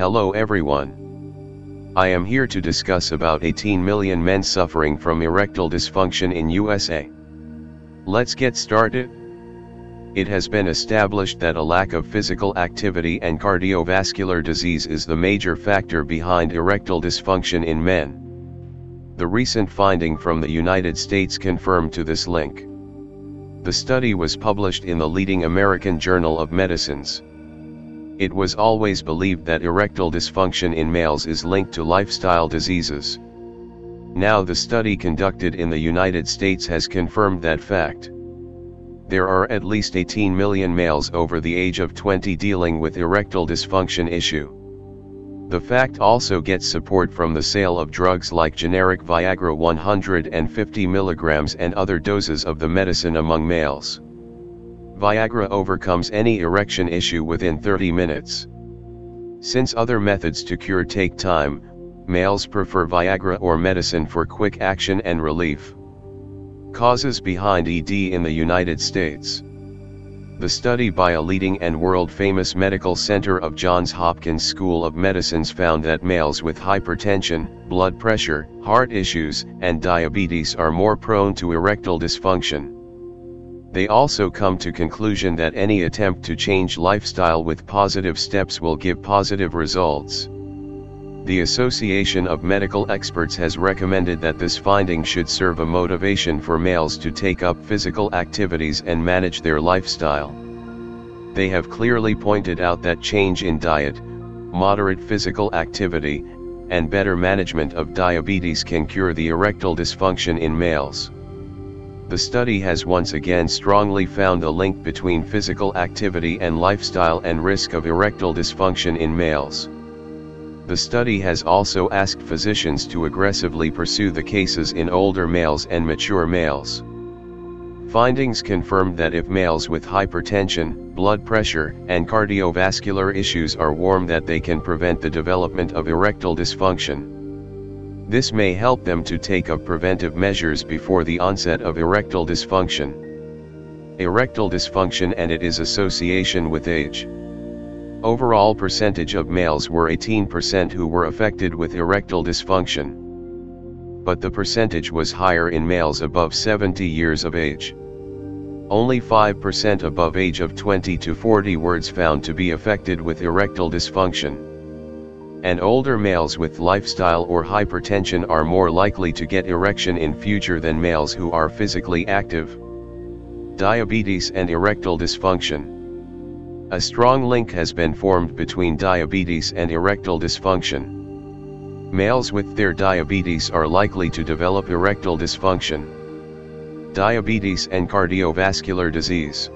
Hello everyone. I am here to discuss about 18 million men suffering from erectile dysfunction in USA. Let's get started. It has been established that a lack of physical activity and cardiovascular disease is the major factor behind erectile dysfunction in men. The recent finding from the United States confirmed to this link. The study was published in the leading American Journal of Medicines. It was always believed that erectile dysfunction in males is linked to lifestyle diseases. Now the study conducted in the United States has confirmed that fact. There are at least 18 million males over the age of 20 dealing with erectile dysfunction issue. The fact also gets support from the sale of drugs like generic Viagra 150 mg and other doses of the medicine among males. Viagra overcomes any erection issue within 30 minutes. Since other methods to cure take time, males prefer Viagra or medicine for quick action and relief. Causes behind ED in the United States. The study by a leading and world-famous medical center of Johns Hopkins School of Medicines found that males with hypertension, blood pressure, heart issues, and diabetes are more prone to erectile dysfunction. They also come to conclusion that any attempt to change lifestyle with positive steps will give positive results. The Association of Medical Experts has recommended that this finding should serve a motivation for males to take up physical activities and manage their lifestyle. They have clearly pointed out that change in diet, moderate physical activity, and better management of diabetes can cure the erectile dysfunction in males. The study has once again strongly found a link between physical activity and lifestyle and risk of erectile dysfunction in males. The study has also asked physicians to aggressively pursue the cases in older males and mature males. Findings confirmed that if males with hypertension, blood pressure, and cardiovascular issues are warm that they can prevent the development of erectile dysfunction. This may help them to take up preventive measures before the onset of erectile dysfunction. Erectile dysfunction and its association with age. Overall percentage of males were 18% who were affected with erectile dysfunction. But the percentage was higher in males above 70 years of age. Only 5% above age of 20 to 40 words found to be affected with erectile dysfunction and older males with lifestyle or hypertension are more likely to get erection in future than males who are physically active. Diabetes and erectile dysfunction. A strong link has been formed between diabetes and erectile dysfunction. Males with their diabetes are likely to develop erectile dysfunction. Diabetes and cardiovascular disease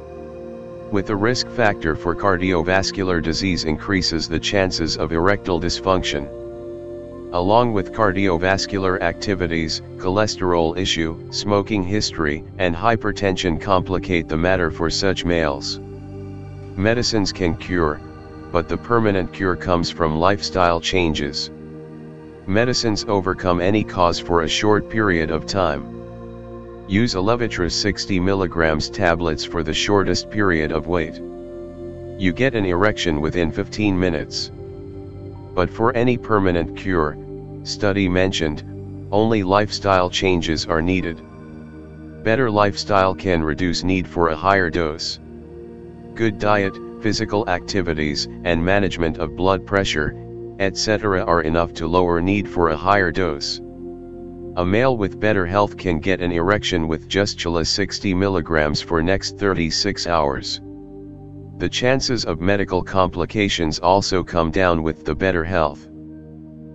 with a risk factor for cardiovascular disease increases the chances of erectile dysfunction. Along with cardiovascular activities, cholesterol issue, smoking history, and hypertension complicate the matter for such males. Medicines can cure, but the permanent cure comes from lifestyle changes. Medicines overcome any cause for a short period of time. Use a Levitra 60 mg tablets for the shortest period of wait. You get an erection within 15 minutes. But for any permanent cure, study mentioned, only lifestyle changes are needed. Better lifestyle can reduce need for a higher dose. Good diet, physical activities, and management of blood pressure, etc. are enough to lower need for a higher dose. A male with better health can get an erection with just 60 mg for next 36 hours. The chances of medical complications also come down with the better health.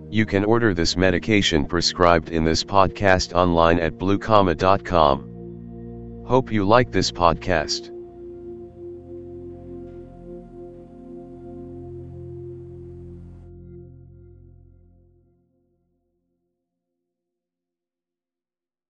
You can order this medication prescribed in this podcast online at bluecomma.com. Hope you like this podcast.